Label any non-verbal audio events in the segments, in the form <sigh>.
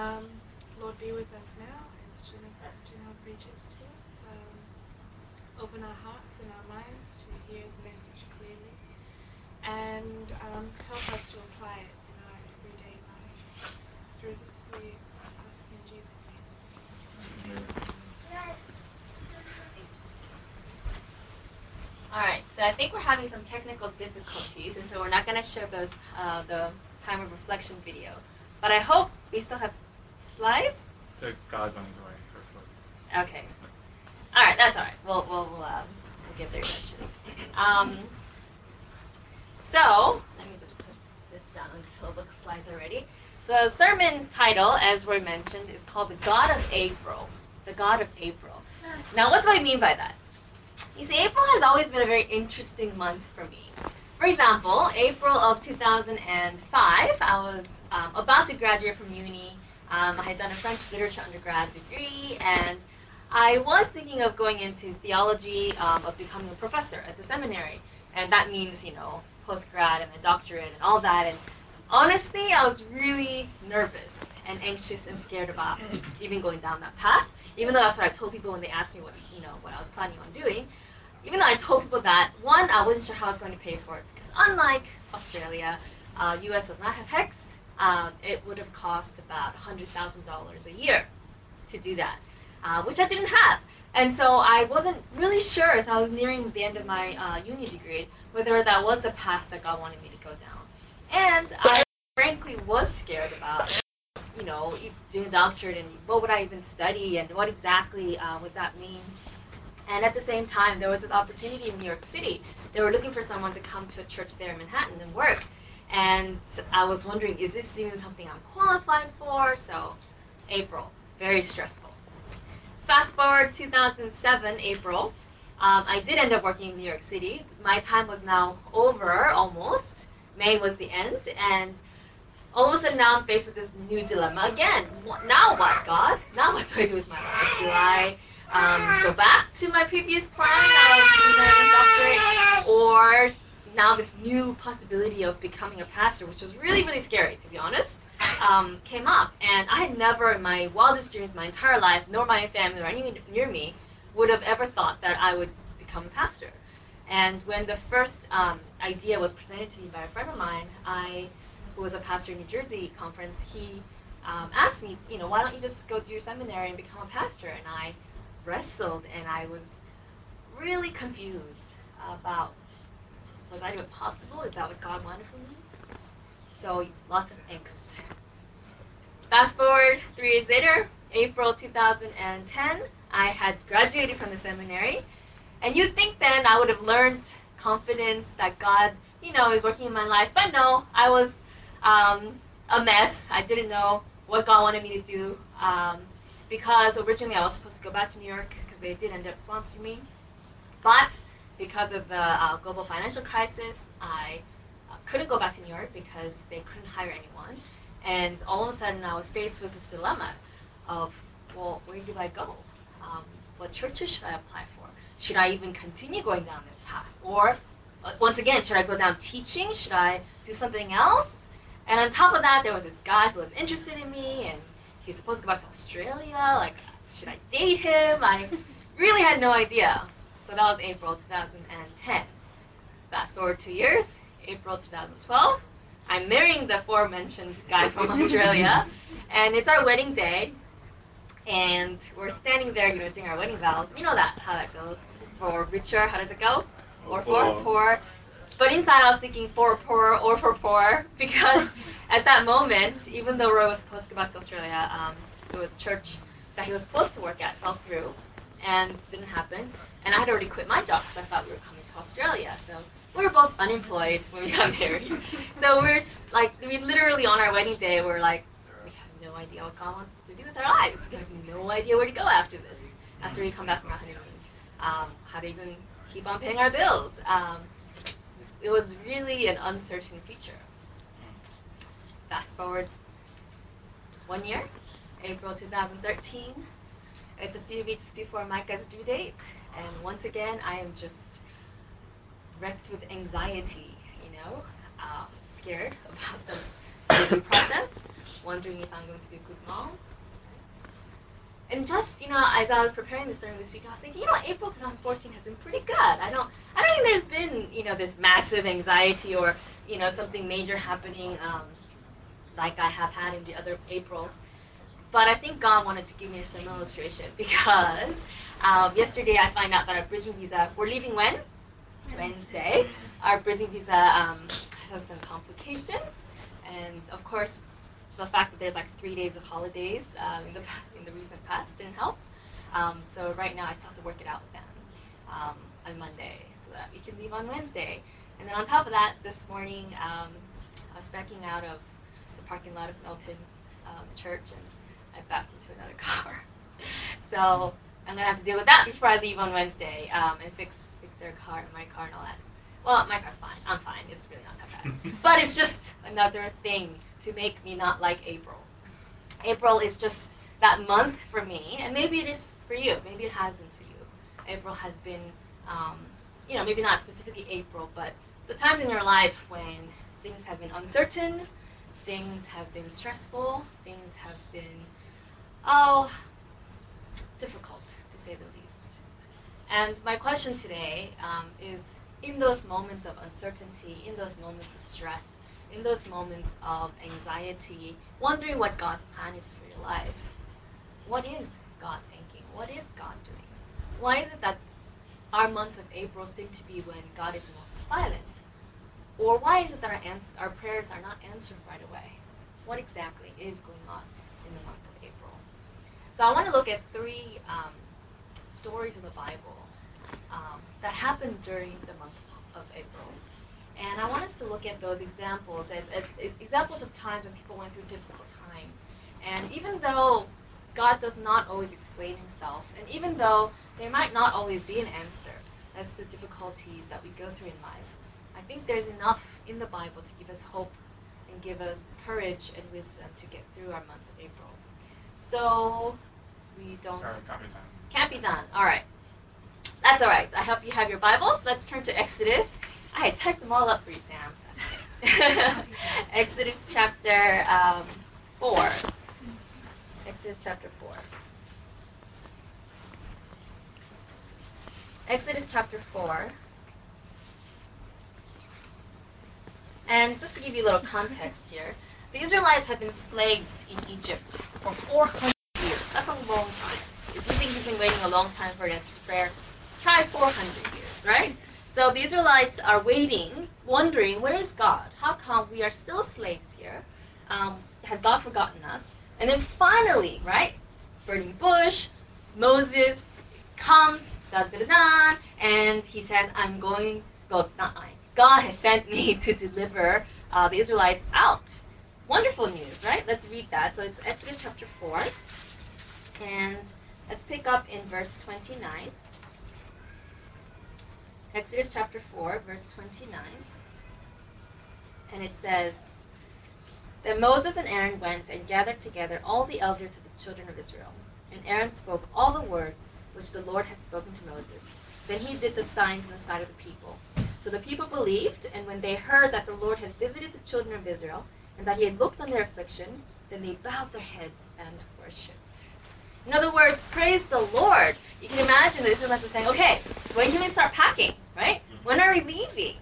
Um, Lord be with us now as Jennifer, Janelle preaches to um, open our hearts and our minds to hear the message clearly and um, help us to apply it in our everyday life. Through this we ask in Jesus' name. All right, so I think we're having some technical difficulties, and so we're not going to show the uh, the time of reflection video. But I hope we still have slides. The God's on his way. Okay. All right, that's all right. We'll we'll we'll, um, we'll get there eventually. Um, so let me just put this down until the slides are ready. The sermon title, as we mentioned, is called "The God of April." The God of April. Now, what do I mean by that? You see, April has always been a very interesting month for me. For example, April of 2005, I was um, about to graduate from uni. Um, I had done a French literature undergrad degree, and I was thinking of going into theology, um, of becoming a professor at the seminary. And that means, you know, postgrad and a doctorate and all that. And honestly, I was really nervous and anxious and scared about even going down that path. Even though that's what I told people when they asked me what, you know, what I was planning on doing. Even though I told people that, one, I wasn't sure how I was going to pay for it. Because unlike Australia, uh, US does not have HECS um, it would have cost about $100,000 a year to do that, uh, which I didn't have. And so I wasn't really sure as I was nearing the end of my uh, uni degree whether that was the path that God wanted me to go down. And I frankly was scared about, you know, doing a doctorate and what would I even study and what exactly uh, would that mean. And at the same time, there was this opportunity in New York City. They were looking for someone to come to a church there in Manhattan and work. And I was wondering, is this even something I'm qualified for? So, April, very stressful. Fast forward 2007, April. Um, I did end up working in New York City. My time was now over almost. May was the end, and all of a sudden now I'm faced with this new dilemma again. Now what, God? Now what do I do with my life? Do I um, go back to my previous plan of doctorate, or now this new possibility of becoming a pastor, which was really, really scary, to be honest, um, came up. And I had never, in my wildest dreams, my entire life, nor my family or anyone near me, would have ever thought that I would become a pastor. And when the first um, idea was presented to me by a friend of mine, I, who was a pastor in New Jersey conference, he um, asked me, you know, why don't you just go to your seminary and become a pastor? And I wrestled, and I was really confused about was that even possible? Is that what God wanted from me? So lots of angst. Fast forward three years later, April 2010, I had graduated from the seminary. And you'd think then I would have learned confidence that God, you know, is working in my life. But no, I was um, a mess. I didn't know what God wanted me to do. Um, because originally I was supposed to go back to New York because they did end up sponsoring me. But because of the uh, global financial crisis, I uh, couldn't go back to New York because they couldn't hire anyone. And all of a sudden, I was faced with this dilemma of, well, where do I go? Um, what churches should I apply for? Should I even continue going down this path? Or, uh, once again, should I go down teaching? Should I do something else? And on top of that, there was this guy who was interested in me, and he's supposed to go back to Australia. Like, should I date him? I <laughs> really had no idea. So that was April 2010. Fast forward two years, April 2012. I'm marrying the aforementioned guy from <laughs> Australia, and it's our wedding day. And we're standing there, you know, doing our wedding vows. You know that how that goes. For richer, how does it go? Or for poor. But inside, I was thinking for poor or for poor <laughs> because at that moment, even though Roy was supposed to go back to Australia, um, the church that he was supposed to work at fell through and didn't happen. And I had already quit my job because I thought we were coming to Australia. So we were both unemployed when we got married. so we're like, we literally on our wedding day, we're like, we have no idea what God wants to do with our lives. We have no idea where to go after this, after we come back from our honeymoon. Um, how to even keep on paying our bills. Um, it was really an uncertain future. Fast forward one year, April 2013. It's a few weeks before Micah's due date, and once again, I am just wrecked with anxiety, you know, um, scared <laughs> about the process. wondering if I'm going to be a good mom. And just, you know, as I was preparing this sermon this week, I was thinking, you know, April 2014 has been pretty good. I don't, I don't think there's been, you know, this massive anxiety or, you know, something major happening um, like I have had in the other Aprils. But I think God wanted to give me sermon illustration <laughs> because um, yesterday I find out that our bridging visa, we're leaving when? Wednesday. Our bridging visa um, has some complications. And of course, the fact that there's like three days of holidays um, in the in the recent past didn't help. Um, so right now I still have to work it out with them um, on Monday so that we can leave on Wednesday. And then on top of that, this morning um, I was backing out of the parking lot of Milton um, Church and I backed into another <laughs> car. so I'm gonna have to deal with that before I leave on Wednesday um, and fix fix their car and my car and all that. Well, my car's fine. I'm fine. It's really not that bad. <laughs> but it's just another thing to make me not like April. April is just that month for me, and maybe it is for you. Maybe it has been for you. April has been, um, you know, maybe not specifically April, but the times in your life when things have been uncertain, things have been stressful, things have been, oh, difficult to say the least. And my question today um, is in those moments of uncertainty, in those moments of stress, in those moments of anxiety, wondering what God's plan is for your life, what is God thinking? What is God doing? Why is it that our month of April seems to be when God is most silent? Or why is it that our, ans- our prayers are not answered right away? What exactly is going on in the month? So I want to look at three um, stories in the Bible um, that happened during the month of April. And I want us to look at those examples as, as, as examples of times when people went through difficult times. And even though God does not always explain himself, and even though there might not always be an answer as to the difficulties that we go through in life, I think there's enough in the Bible to give us hope and give us courage and wisdom to get through our month of April. So we don't Sorry, can't be done. can't be done. All right. That's all right. I hope you have your Bibles. Let's turn to Exodus. I had typed them all up for you, Sam. <laughs> Exodus chapter um, 4. Exodus chapter 4. Exodus chapter 4. And just to give you a little context here, the Israelites have been slaves in Egypt for 400 years. That's a long time. If you think you've been waiting a long time for an answer to prayer, try 400 years, right? So the Israelites are waiting, wondering, where is God? How come we are still slaves here? Um, has God forgotten us? And then finally, right, burning bush, Moses comes, da da da and he says, I'm going, well, not I, God has sent me <laughs> to deliver uh, the Israelites out. Wonderful news, right? Let's read that. So it's Exodus chapter 4, and let's pick up in verse 29. Exodus chapter 4, verse 29. And it says, Then Moses and Aaron went and gathered together all the elders of the children of Israel. And Aaron spoke all the words which the Lord had spoken to Moses. Then he did the signs in the sight of the people. So the people believed, and when they heard that the Lord had visited the children of Israel, and that he had looked on their affliction, then they bowed their heads and worshipped. In other words, praise the Lord. You can imagine the Israelites are saying, okay, when can we start packing, right? When are we leaving?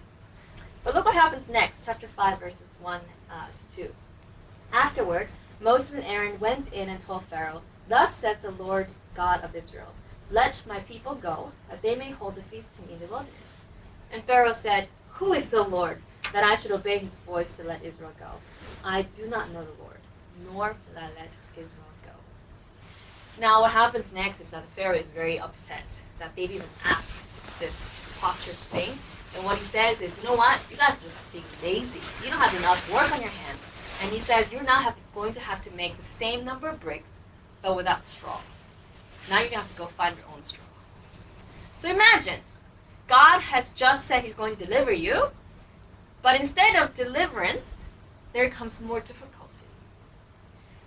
But look what happens next, chapter 5, verses 1 uh, to 2. Afterward, Moses and Aaron went in and told Pharaoh, Thus says the Lord God of Israel, Let my people go, that they may hold a feast to me in the wilderness. And Pharaoh said, Who is the Lord, that I should obey his voice to let Israel go? I do not know the Lord, nor will I let Israel go. Now, what happens next is that the Pharaoh is very upset that they've even asked this preposterous thing. And what he says is, you know what? You guys are just being lazy. You don't have enough work on your hands. And he says, you're now going to have to make the same number of bricks, but without straw. Now you're going to have to go find your own straw. So imagine, God has just said he's going to deliver you, but instead of deliverance, there comes more difficulty.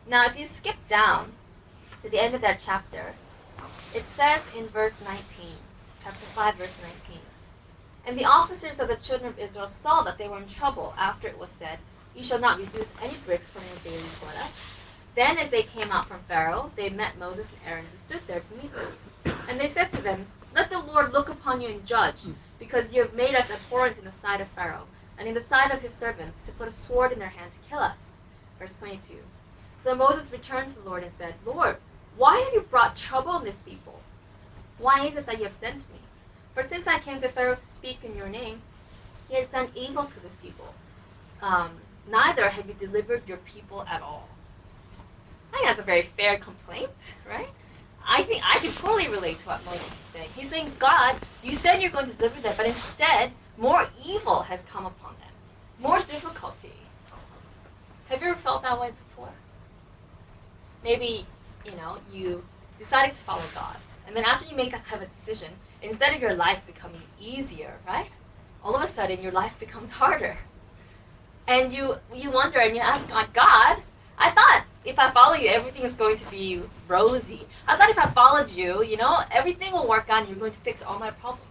Now, if you skip down to the end of that chapter, it says in verse 19, chapter 5, verse 19, And the officers of the children of Israel saw that they were in trouble after it was said, You shall not reduce any bricks from your daily quota. Then as they came out from Pharaoh, they met Moses and Aaron who stood there to meet them. And they said to them, Let the Lord look upon you and judge, because you have made us abhorrent in the sight of Pharaoh, and in the sight of his servants, to put a sword in their hand to kill us. Verse 22. So Moses returned to the Lord and said, Lord, why have you brought trouble on this people? Why is it that you have sent me? For since I came to Pharaoh to speak in your name, he has done evil to this people. Um, neither have you delivered your people at all. I think that's a very fair complaint, right? I think I can totally relate to what Moses is saying. He's saying, God, you said you're going to deliver them, but instead, more evil has come upon them, more difficulty. Have you ever felt that way before? Maybe, you know, you decided to follow God, and then after you make that kind of decision, instead of your life becoming easier, right? All of a sudden, your life becomes harder, and you you wonder and you ask God, God, I thought if I follow you, everything is going to be rosy. I thought if I followed you, you know, everything will work out and you're going to fix all my problems.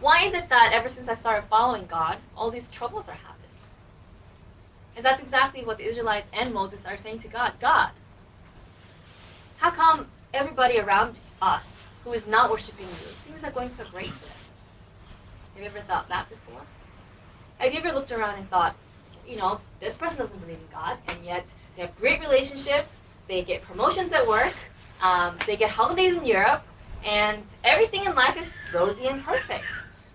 Why is it that ever since I started following God, all these troubles are happening? And that's exactly what the Israelites and Moses are saying to God. God, how come everybody around us who is not worshiping you, things are going so great for? Have you ever thought that before? Have you ever looked around and thought, you know, this person doesn't believe in God, and yet they have great relationships, they get promotions at work, um, they get holidays in Europe, and everything in life is rosy and perfect.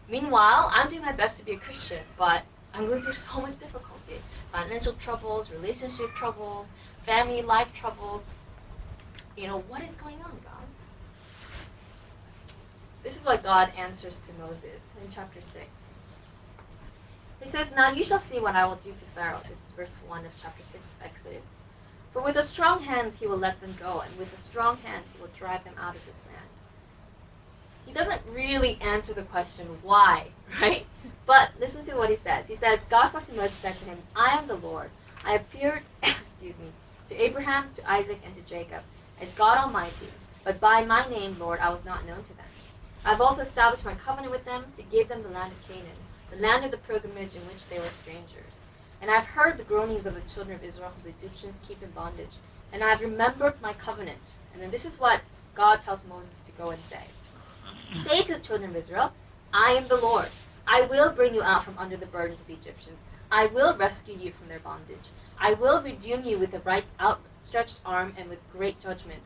Meanwhile, I'm doing my best to be a Christian, but I'm going through so much difficulty financial troubles, relationship troubles, family life troubles. You know, what is going on, God? This is what God answers to Moses in chapter 6. He says, Now you shall see what I will do to Pharaoh. This is verse 1 of chapter 6 of Exodus. For with a strong hand he will let them go, and with a strong hand he will drive them out of this land. He doesn't really answer the question why, <laughs> right? But listen to what he says. He says, God spoke to Moses said to him, I am the Lord. I appeared, <coughs> excuse me, to Abraham, to Isaac, and to Jacob as God Almighty, but by my name, Lord, I was not known to them. I have also established my covenant with them to give them the land of Canaan, the land of the pilgrimage in which they were strangers. And I have heard the groanings of the children of Israel whom the Egyptians keep in bondage. And I have remembered my covenant. And then this is what God tells Moses to go and say. Say to the children of Israel, I am the Lord. I will bring you out from under the burdens of the Egyptians. I will rescue you from their bondage. I will redeem you with a right outstretched arm and with great judgment.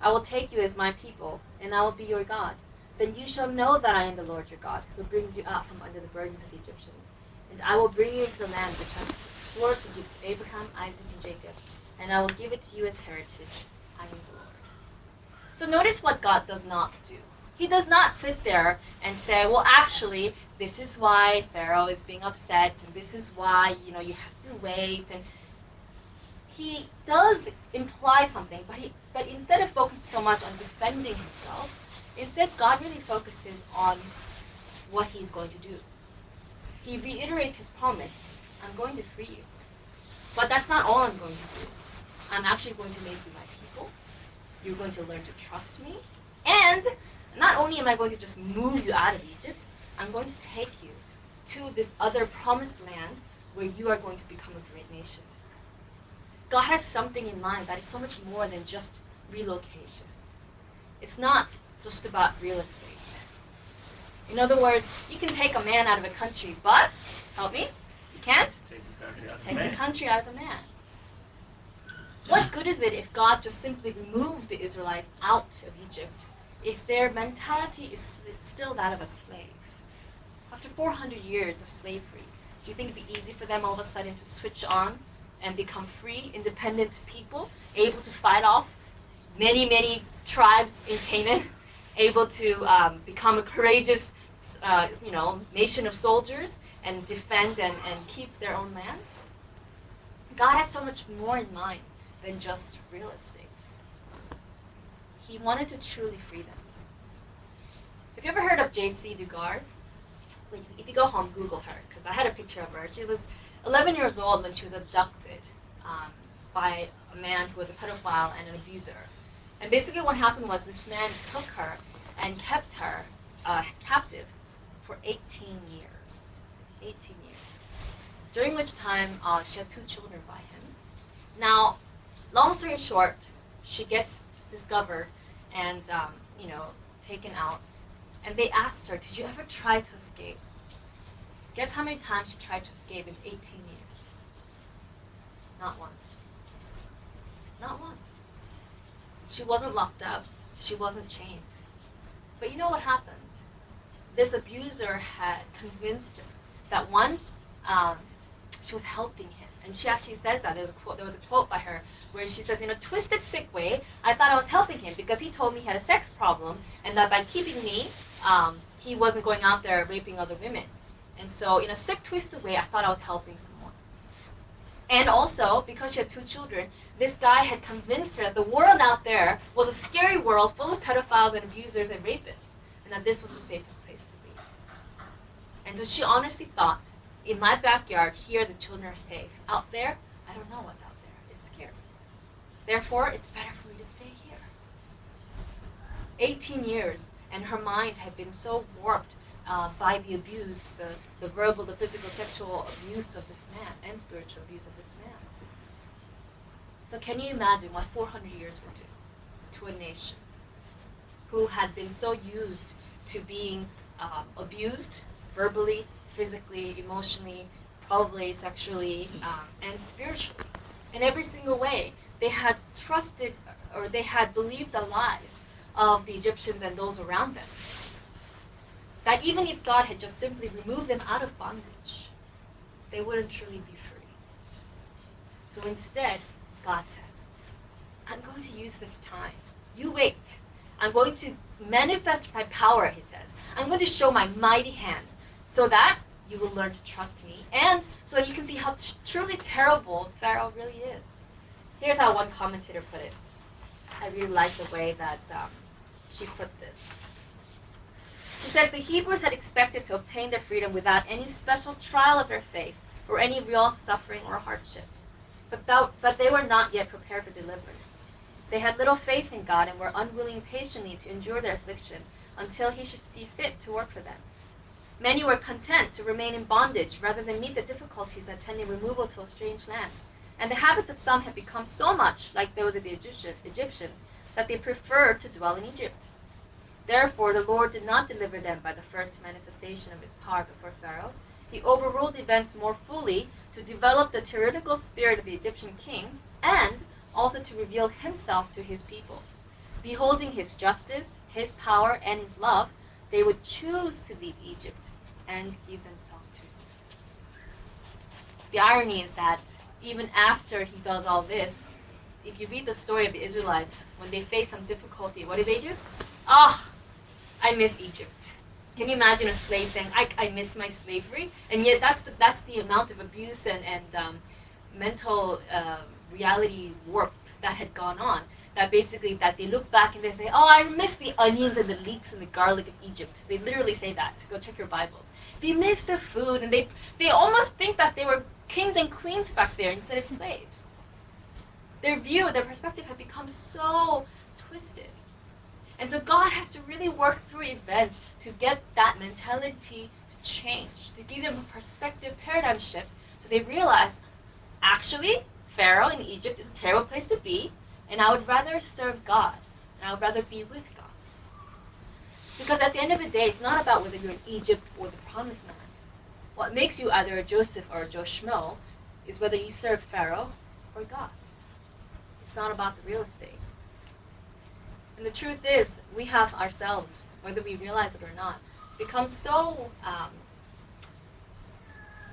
I will take you as my people, and I will be your God. Then you shall know that I am the Lord your God, who brings you out from under the burdens of the Egyptians. And I will bring you into the land which I swore to give to Abraham, Isaac, and Jacob, and I will give it to you as heritage. I am the Lord. So notice what God does not do. He does not sit there and say, well, actually, this is why Pharaoh is being upset, and this is why, you know, you have to wait. And he does imply something, but, he, but instead of focusing so much on defending himself, instead God really focuses on what he's going to do. He reiterates his promise, I'm going to free you. But that's not all I'm going to do. I'm actually going to make you my people. You're going to learn to trust me. And not only am I going to just move you out of Egypt, I'm going to take you to this other promised land where you are going to become a great nation. God has something in mind that is so much more than just relocation. It's not just about real estate. In other words, you can take a man out of a country, but, help me, you can't take the country out of a man. What good is it if God just simply removed the Israelites out of Egypt if their mentality is still that of a slave? After 400 years of slavery, do you think it'd be easy for them all of a sudden to switch on and become free, independent people, able to fight off many, many tribes in Canaan, able to um, become a courageous, uh, you know, nation of soldiers and defend and, and keep their own land? God had so much more in mind than just real estate. He wanted to truly free them. Have you ever heard of Jaycee Dugard? If you go home, Google her, because I had a picture of her. She was 11 years old when she was abducted um, by a man who was a pedophile and an abuser. And basically what happened was this man took her and kept her uh, captive for 18 years. 18 years. during which time uh, she had two children by him. Now, long story short, she gets discovered and um, you know taken out, and they asked her, "Did you ever try to escape?" Guess how many times she tried to escape in 18 years? Not once. Not once. She wasn't locked up. She wasn't chained. But you know what happened? This abuser had convinced her that one, um, she was helping him. And she actually says that. There was, a quote, there was a quote by her where she says, in a twisted, sick way, I thought I was helping him because he told me he had a sex problem and that by keeping me, um, he wasn't going out there raping other women. And so, in a sick, twisted way, I thought I was helping someone. And also, because she had two children, this guy had convinced her that the world out there was a scary world full of pedophiles and abusers and rapists, and that this was the safest place to be. And so she honestly thought, in my backyard, here the children are safe. Out there, I don't know what's out there. It's scary. Therefore, it's better for me to stay here. 18 years, and her mind had been so warped uh, by the abuse, the, the verbal, the physical, sexual abuse of this man, and spiritual abuse of this man. So can you imagine what 400 years would do to a nation who had been so used to being um, abused verbally, physically, emotionally, probably sexually, um, and spiritually. In every single way, they had trusted or they had believed the lies of the Egyptians and those around them. That even if God had just simply removed them out of bondage, they wouldn't truly be free. So instead, God says, I'm going to use this time. You wait. I'm going to manifest my power, he says. I'm going to show my mighty hand so that you will learn to trust me and so you can see how t- truly terrible Pharaoh really is. Here's how one commentator put it. I really like the way that um, she put this. She says the Hebrews had expected to obtain their freedom without any special trial of their faith or any real suffering or hardship. But, th- but they were not yet prepared for deliverance. They had little faith in God and were unwilling patiently to endure their affliction until He should see fit to work for them. Many were content to remain in bondage rather than meet the difficulties attending removal to a strange land. And the habits of some had become so much like those of the Egyptians that they preferred to dwell in Egypt. Therefore, the Lord did not deliver them by the first manifestation of his power before Pharaoh. He overruled events more fully to develop the tyrannical spirit of the Egyptian king and also to reveal himself to his people. Beholding his justice, his power, and his love, they would choose to leave Egypt and give themselves to his The irony is that even after he does all this, if you read the story of the Israelites, when they face some difficulty, what do they do? Ah, oh, I miss Egypt. Can you imagine a slave saying, I, I miss my slavery? And yet that's the, that's the amount of abuse and, and um, mental uh, reality warp that had gone on. That basically, that they look back and they say, oh, I miss the onions and the leeks and the garlic of Egypt. They literally say that. Go check your Bibles. They miss the food, and they, they almost think that they were kings and queens back there instead of slaves. Their view, their perspective had become so. And so God has to really work through events to get that mentality to change, to give them a perspective paradigm shift so they realize, actually, Pharaoh in Egypt is a terrible place to be, and I would rather serve God, and I would rather be with God. Because at the end of the day, it's not about whether you're in Egypt or the Promised Land. What makes you either a Joseph or a Joe Schmo is whether you serve Pharaoh or God. It's not about the real estate. And the truth is, we have ourselves, whether we realize it or not, become so um,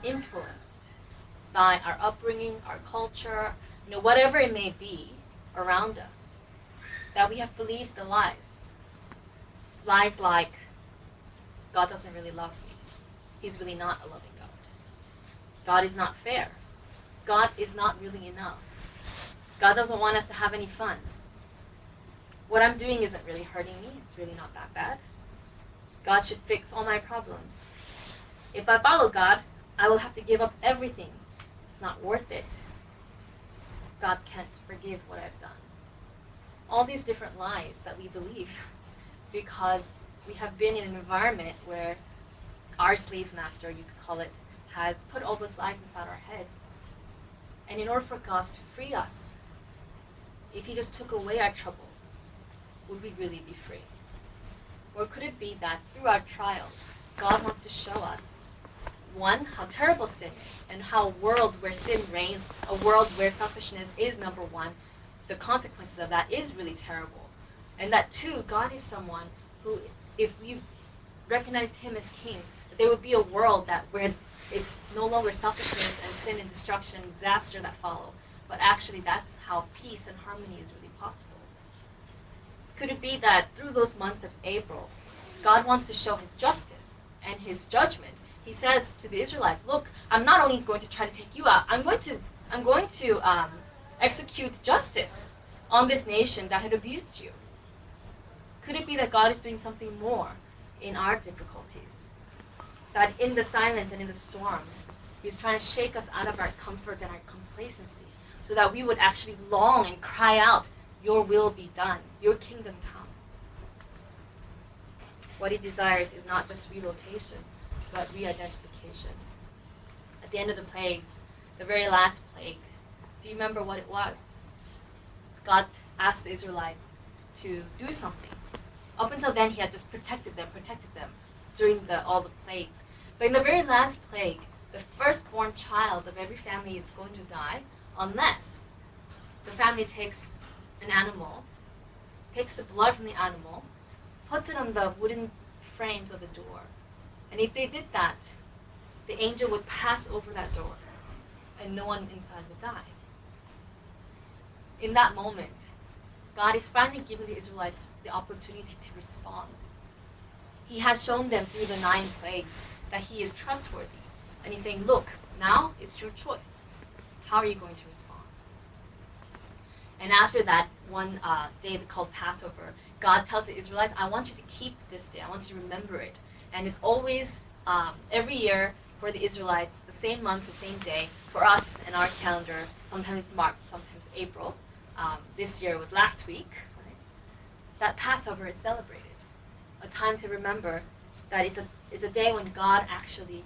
influenced by our upbringing, our culture, you know, whatever it may be around us, that we have believed the lies. Lies like, God doesn't really love me. He's really not a loving God. God is not fair. God is not really enough. God doesn't want us to have any fun. What I'm doing isn't really hurting me. It's really not that bad. God should fix all my problems. If I follow God, I will have to give up everything. It's not worth it. God can't forgive what I've done. All these different lies that we believe <laughs> because we have been in an environment where our slave master, you could call it, has put all those lies inside our heads. And in order for God to free us, if He just took away our troubles, would we really be free? Or could it be that through our trials, God wants to show us one, how terrible sin is, and how a world where sin reigns, a world where selfishness is number one, the consequences of that is really terrible. And that two, God is someone who, if we recognized him as king, there would be a world that where it's no longer selfishness and sin and destruction, and disaster that follow, but actually that's how peace and harmony is. Could it be that through those months of April, God wants to show his justice and his judgment? He says to the Israelites, "Look, I'm not only going to try to take you out. I'm going to I'm going to um, execute justice on this nation that had abused you." Could it be that God is doing something more in our difficulties? That in the silence and in the storm, He's trying to shake us out of our comfort and our complacency so that we would actually long and cry out, Your will be done, Your kingdom come. What He desires is not just relocation, but re identification. At the end of the plagues, the very last plague, do you remember what it was? God asked the Israelites to do something. Up until then, He had just protected them, protected them during the, all the plagues. But in the very last plague, the firstborn child of every family is going to die unless the family takes an animal, takes the blood from the animal, puts it on the wooden frames of the door. And if they did that, the angel would pass over that door and no one inside would die. In that moment, God is finally giving the Israelites the opportunity to respond. He has shown them through the nine plagues that He is trustworthy. And He's saying, Look, now it's your choice. How are you going to respond? And after that one uh, day called Passover, God tells the Israelites, I want you to keep this day. I want you to remember it. And it's always, um, every year for the Israelites, the same month, the same day. For us in our calendar, sometimes it's March, sometimes April. Um, this year was last week. That Passover is celebrated. A time to remember that it's a, it's a day when God actually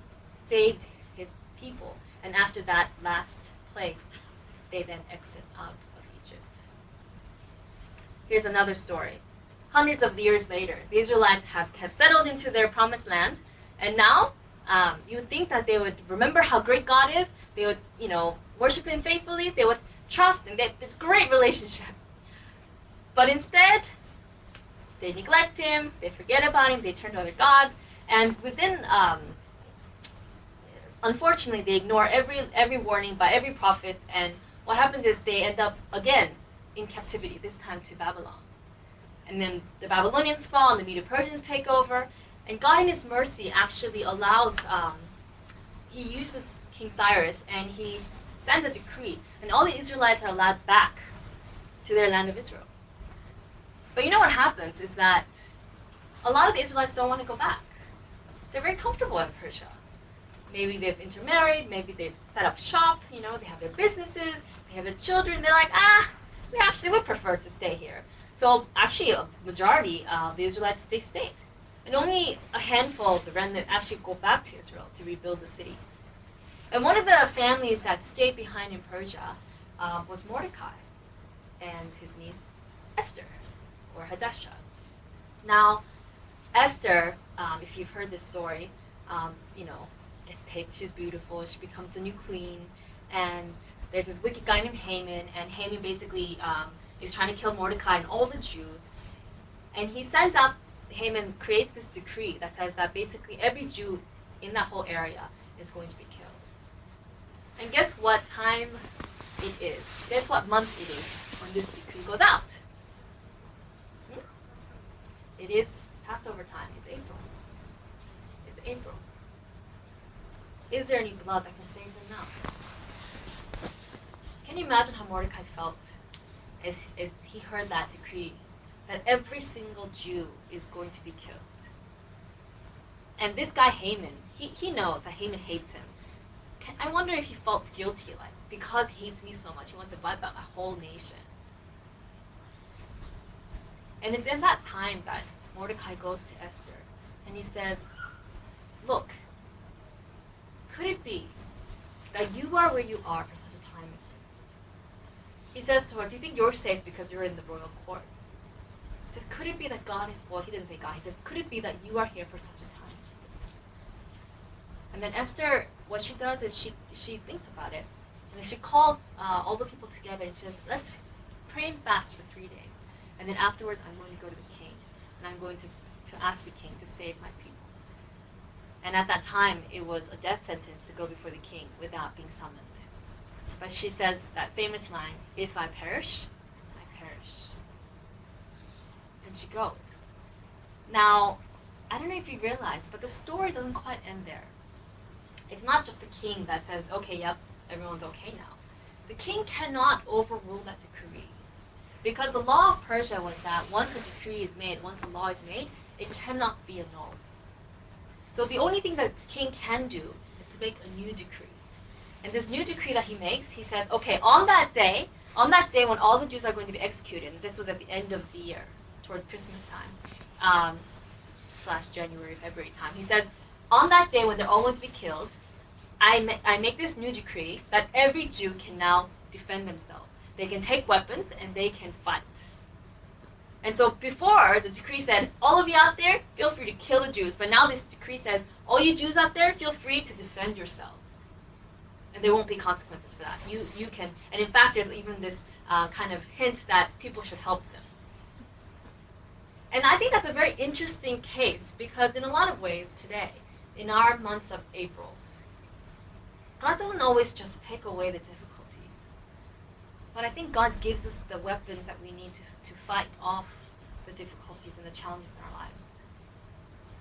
saved his people. And after that last plague, they then exit out Here's another story. Hundreds of years later, the Israelites have, have settled into their promised land, and now um, you would think that they would remember how great God is. They would, you know, worship Him faithfully. They would trust, and they had great relationship. But instead, they neglect Him. They forget about Him. They turn to other gods, and within, um, unfortunately, they ignore every every warning by every prophet. And what happens is they end up again in captivity, this time to Babylon. And then the Babylonians fall, and the Medo-Persians take over. And God, in His mercy, actually allows, um, He uses King Cyrus, and He sends a decree, and all the Israelites are allowed back to their land of Israel. But you know what happens is that a lot of the Israelites don't want to go back. They're very comfortable in Persia. Maybe they've intermarried, maybe they've set up shop, you know, they have their businesses, they have their children. They're like, ah, we actually would prefer to stay here. So actually, a majority of the Israelites they stayed, and only a handful of the remnant actually go back to Israel to rebuild the city. And one of the families that stayed behind in Persia uh, was Mordecai and his niece Esther, or Hadassah. Now, Esther, um, if you've heard this story, um, you know, it's picked, she's beautiful, she becomes the new queen, and there's this wicked guy named Haman, and Haman basically um, is trying to kill Mordecai and all the Jews. And he sends out, Haman creates this decree that says that basically every Jew in that whole area is going to be killed. And guess what time it is? Guess what month it is when this decree goes out? Hmm? It is Passover time. It's April. It's April. Is there any blood that can save them now? Can you imagine how Mordecai felt as, as he heard that decree that every single Jew is going to be killed? And this guy Haman, he, he knows that Haman hates him. Can, I wonder if he felt guilty, like because he hates me so much, he wants to wipe out a whole nation. And it's in that time that Mordecai goes to Esther and he says, Look, Could it be that you are where you are for such a time as this? He says to her, Do you think you're safe because you're in the royal court? He says, Could it be that God is, well, he didn't say God, he says, Could it be that you are here for such a time? And then Esther, what she does is she, she thinks about it. And then she calls uh, all the people together and she says, Let's pray and fast for three days. And then afterwards, I'm going to go to the king. And I'm going to, to ask the king to save my people. And at that time, it was a death sentence to go before the king without being summoned. But she says that famous line, if I perish, I perish. And she goes. Now, I don't know if you realize, but the story doesn't quite end there. It's not just the king that says, okay, yep, everyone's okay now. The king cannot overrule that decree. Because the law of Persia was that once a decree is made, once a law is made, it cannot be annulled. So the only thing that the king can do is to make a new decree. And this new decree that he makes, he says, okay, on that day, on that day when all the Jews are going to be executed, and this was at the end of the year, towards Christmas time, um, slash January, February time, he says, on that day when they're all going to be killed, I, ma- I make this new decree that every Jew can now defend themselves. They can take weapons and they can fight. And so before, the decree said, all of you out there, feel free to kill the Jews. But now this decree says, all you Jews out there, feel free to defend yourselves. And there won't be consequences for that. You, you can, and in fact, there's even this uh, kind of hint that people should help them. And I think that's a very interesting case because in a lot of ways today, in our months of Aprils, God doesn't always just take away the difficulties. But I think God gives us the weapons that we need to, to fight off the difficulties and the challenges in our lives.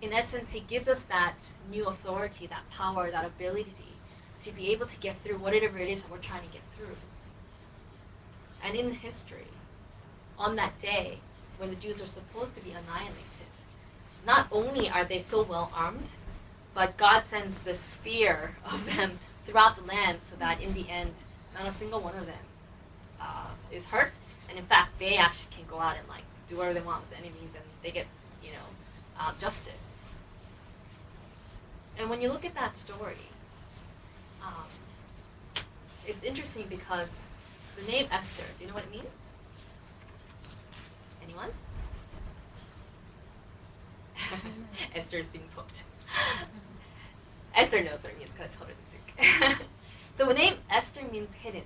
In essence, He gives us that new authority, that power, that ability to be able to get through whatever it is that we're trying to get through. And in history, on that day when the Jews are supposed to be annihilated, not only are they so well armed, but God sends this fear of them throughout the land so that in the end, not a single one of them uh, is hurt. And in fact, they actually can go out and like do whatever they want with the enemies and they get, you know, uh, justice. And when you look at that story, um, it's interesting because the name Esther, do you know what it means? Anyone? <laughs> Esther is being poked. <laughs> Esther knows what it means because I told her week. <laughs> the name Esther means hidden.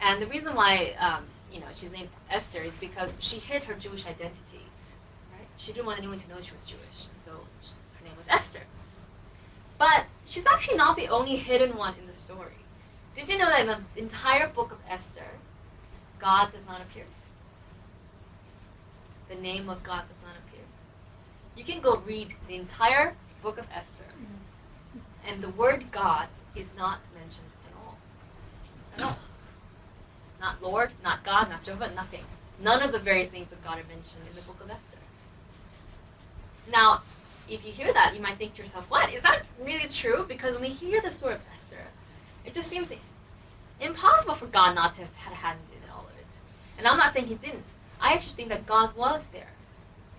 And the reason why um, you know she's named Esther is because she hid her Jewish identity. Right? She didn't want anyone to know she was Jewish, so she, her name was Esther. But she's actually not the only hidden one in the story. Did you know that in the entire book of Esther, God does not appear? The name of God does not appear. You can go read the entire book of Esther, mm-hmm. and the word God is not mentioned at all. At all. Not Lord, not God, not Jehovah, nothing. None of the very things of God are mentioned in the book of Esther. Now, if you hear that, you might think to yourself, what? Is that really true? Because when we hear the story of Esther, it just seems impossible for God not to have had a hand in all of it. And I'm not saying he didn't. I actually think that God was there.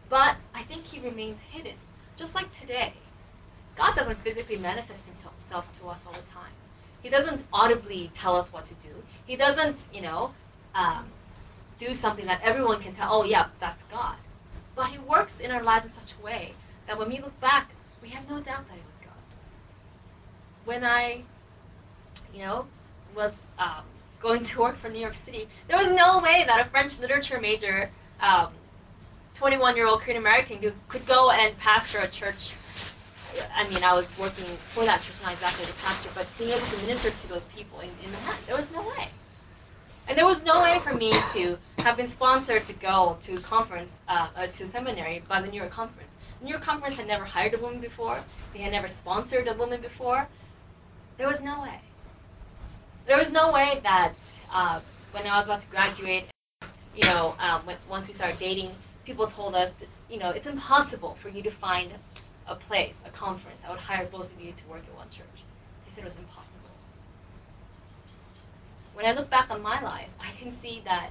But I think he remains hidden. Just like today. God doesn't physically manifest himself to us all the time. He doesn't audibly tell us what to do. He doesn't, you know, um, do something that everyone can tell, oh, yeah, that's God. But he works in our lives in such a way that when we look back, we have no doubt that it was God. When I, you know, was um, going to work for New York City, there was no way that a French literature major, 21 um, Korean American, could, could go and pastor a church. I mean, I was working for that church, not exactly as a pastor, but being able to minister to those people in, in Manhattan, there was no way. And there was no way for me to have been sponsored to go to conference, uh, uh, to seminary by the New York Conference. New Conference had never hired a woman before. They had never sponsored a woman before. There was no way. There was no way that uh, when I was about to graduate, you know, um, when, once we started dating, people told us that, you know, it's impossible for you to find a place, a conference that would hire both of you to work at one church. They said it was impossible. When I look back on my life, I can see that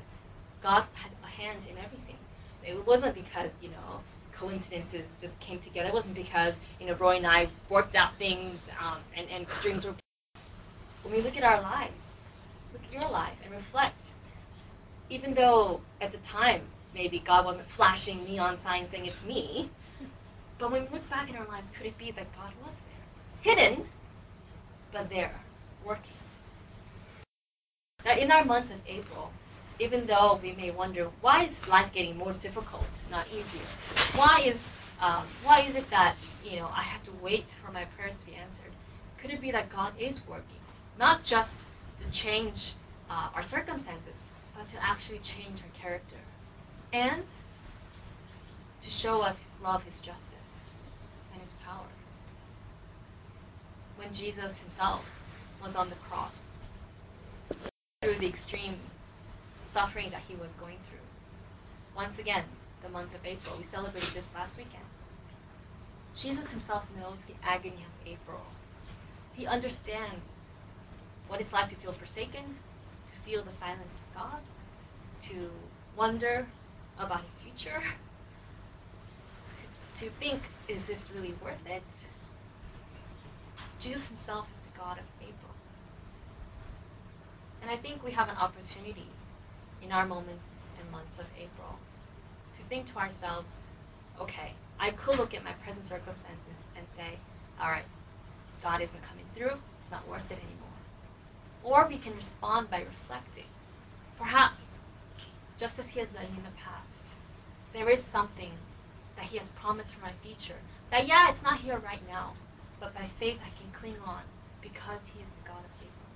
God had a hand in everything. It wasn't because, you know, coincidences just came together. It wasn't because you know Roy and I worked out things um, and and strings were. When we look at our lives, look at your life and reflect. Even though at the time maybe God wasn't flashing neon signs saying it's me, but when we look back in our lives, could it be that God was there, hidden, but there, working? That in our month of April, even though we may wonder why is life getting more difficult, not easier? Why is um, why is it that you know I have to wait for my prayers to be answered? Could it be that God is working, not just to change uh, our circumstances, but to actually change our character, and to show us His love, His justice, and His power? When Jesus Himself was on the cross, through the extreme suffering that he was going through. Once again, the month of April, we celebrated this last weekend. Jesus himself knows the agony of April. He understands what it's like to feel forsaken, to feel the silence of God, to wonder about his future, to, <laughs> to think, is this really worth it? Jesus himself is the God of April. And I think we have an opportunity in our moments and months of April to think to ourselves, okay, I could look at my present circumstances and say, all right, God isn't coming through, it's not worth it anymore. Or we can respond by reflecting. Perhaps, just as He has done in the past, there is something that He has promised for my future. That, yeah, it's not here right now, but by faith I can cling on because He is the God of April.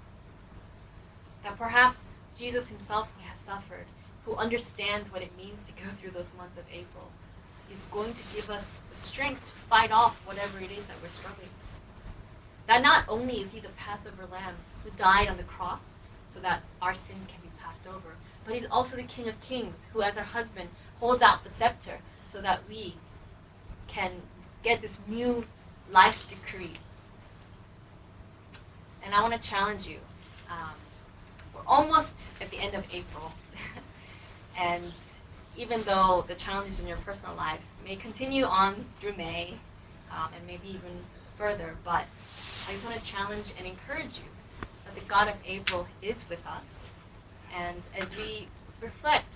That perhaps Jesus himself, who has suffered, who understands what it means to go through those months of April, is going to give us the strength to fight off whatever it is that we're struggling with. That not only is he the Passover lamb who died on the cross so that our sin can be passed over, but he's also the King of Kings who, as our husband, holds out the scepter so that we can get this new life decree. And I want to challenge you. Um, we're almost at the end of April. <laughs> and even though the challenges in your personal life may continue on through May um, and maybe even further, but I just want to challenge and encourage you that the God of April is with us. And as we reflect,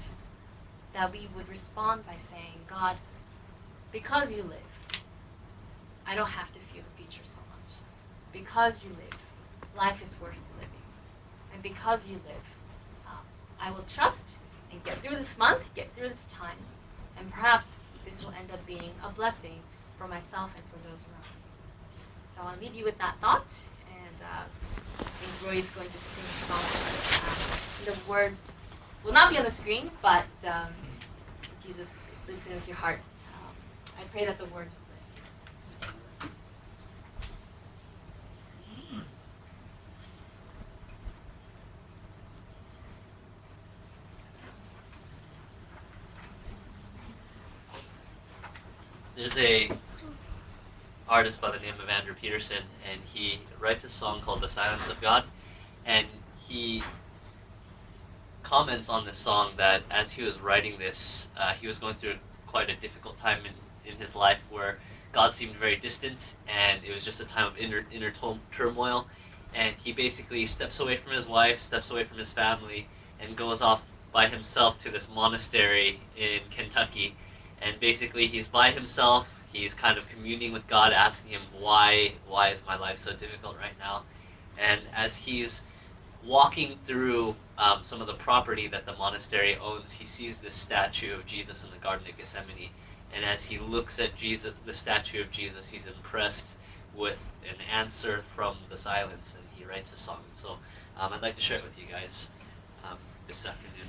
that we would respond by saying, God, because you live, I don't have to fear the future so much. Because you live, life is worth living and because you live. Um, I will trust and get through this month, get through this time, and perhaps this will end up being a blessing for myself and for those around me. So I'll leave you with that thought, and uh, I think Roy is going to sing a song. Um, the words will not be on the screen, but um, just listen with your heart, um, I pray that the words there's a artist by the name of Andrew Peterson, and he writes a song called "The Silence of God," and he comments on this song that as he was writing this, uh, he was going through quite a difficult time in, in his life where God seemed very distant, and it was just a time of inner inner turmoil. And he basically steps away from his wife, steps away from his family, and goes off by himself to this monastery in Kentucky and basically he's by himself. He's kind of communing with God, asking him why why is my life so difficult right now. And as he's walking through um, some of the property that the monastery owns, he sees this statue of Jesus in the Garden of Gethsemane. And as he looks at Jesus, the statue of Jesus, he's impressed with an answer from the silence, and he writes a song. So um, I'd like to share it with you guys um, this afternoon.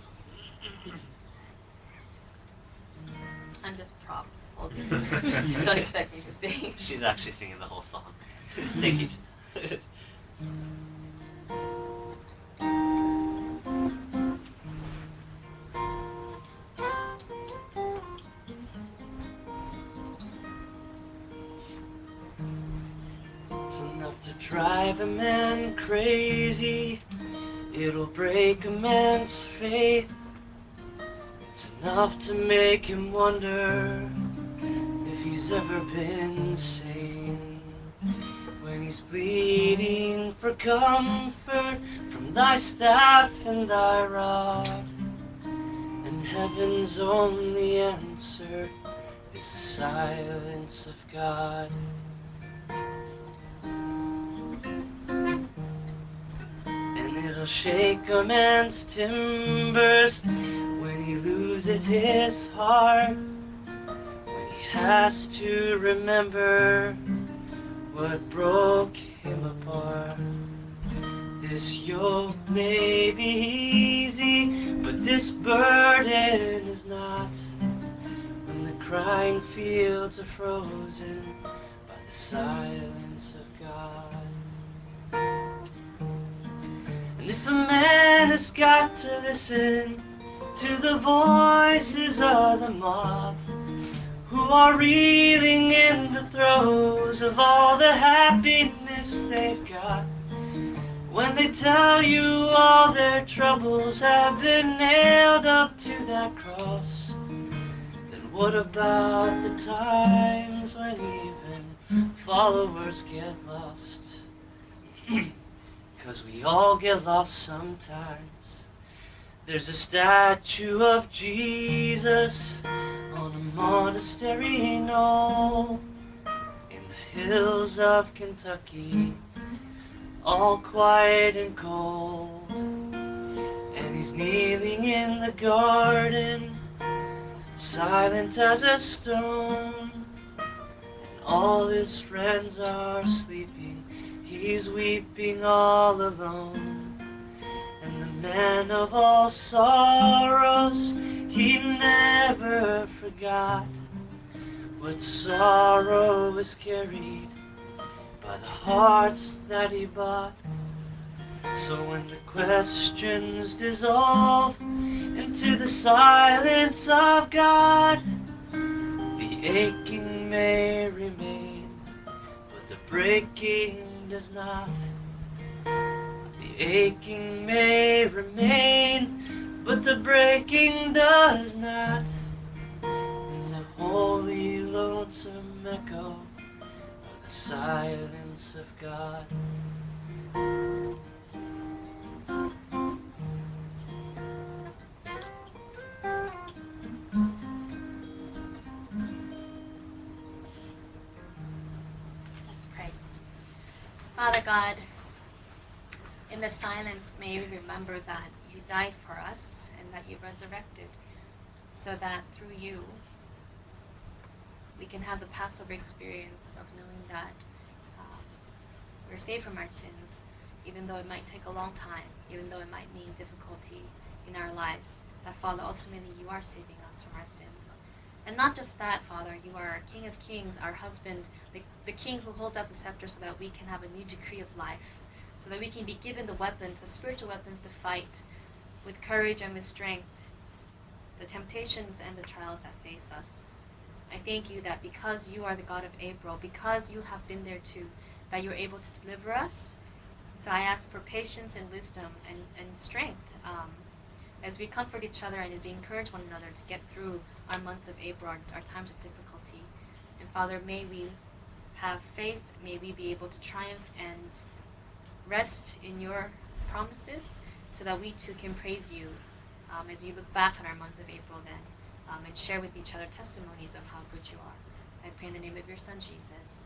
<clears throat> I'm just prop <laughs> holding. <laughs> Don't expect me to sing. She's actually singing the whole song. Thank you. It's enough to drive a man crazy. It'll break a man's faith. It's enough to make him wonder if he's ever been sane. When he's pleading for comfort from thy staff and thy rod, and heaven's only answer is the silence of God. And it'll shake a man's timbers loses his heart, when he has to remember what broke him apart. This yoke may be easy, but this burden is not. When the crying fields are frozen by the silence of God. And if a man has got to listen to the voices of the mob, who are reeling in the throes of all the happiness they've got, when they tell you all their troubles have been nailed up to that cross, then what about the times when even followers get lost? <clears throat> Cause we all get lost sometimes. There's a statue of Jesus on a monastery knoll in the hills of Kentucky, all quiet and cold. And he's kneeling in the garden, silent as a stone. And all his friends are sleeping, he's weeping all alone. Man of all sorrows, he never forgot what sorrow is carried by the hearts that he bought. So when the questions dissolve into the silence of God, the aching may remain, but the breaking does not. Aching may remain, but the breaking does not. In the holy, lonesome echo of the silence of God. Let's pray. Father God, in the silence, may we remember that you died for us and that you resurrected so that through you we can have the Passover experience of knowing that um, we're saved from our sins, even though it might take a long time, even though it might mean difficulty in our lives. That, Father, ultimately you are saving us from our sins. And not just that, Father, you are our King of Kings, our husband, the, the King who holds up the scepter so that we can have a new decree of life, so that we can be given the weapons, the spiritual weapons to fight with courage and with strength the temptations and the trials that face us. I thank you that because you are the God of April, because you have been there too, that you're able to deliver us. So I ask for patience and wisdom and, and strength um, as we comfort each other and as we encourage one another to get through our months of April, our, our times of difficulty. And Father, may we have faith, may we be able to triumph and rest in your promises so that we too can praise you um, as you look back on our months of April then um, and share with each other testimonies of how good you are. I pray in the name of your Son, Jesus.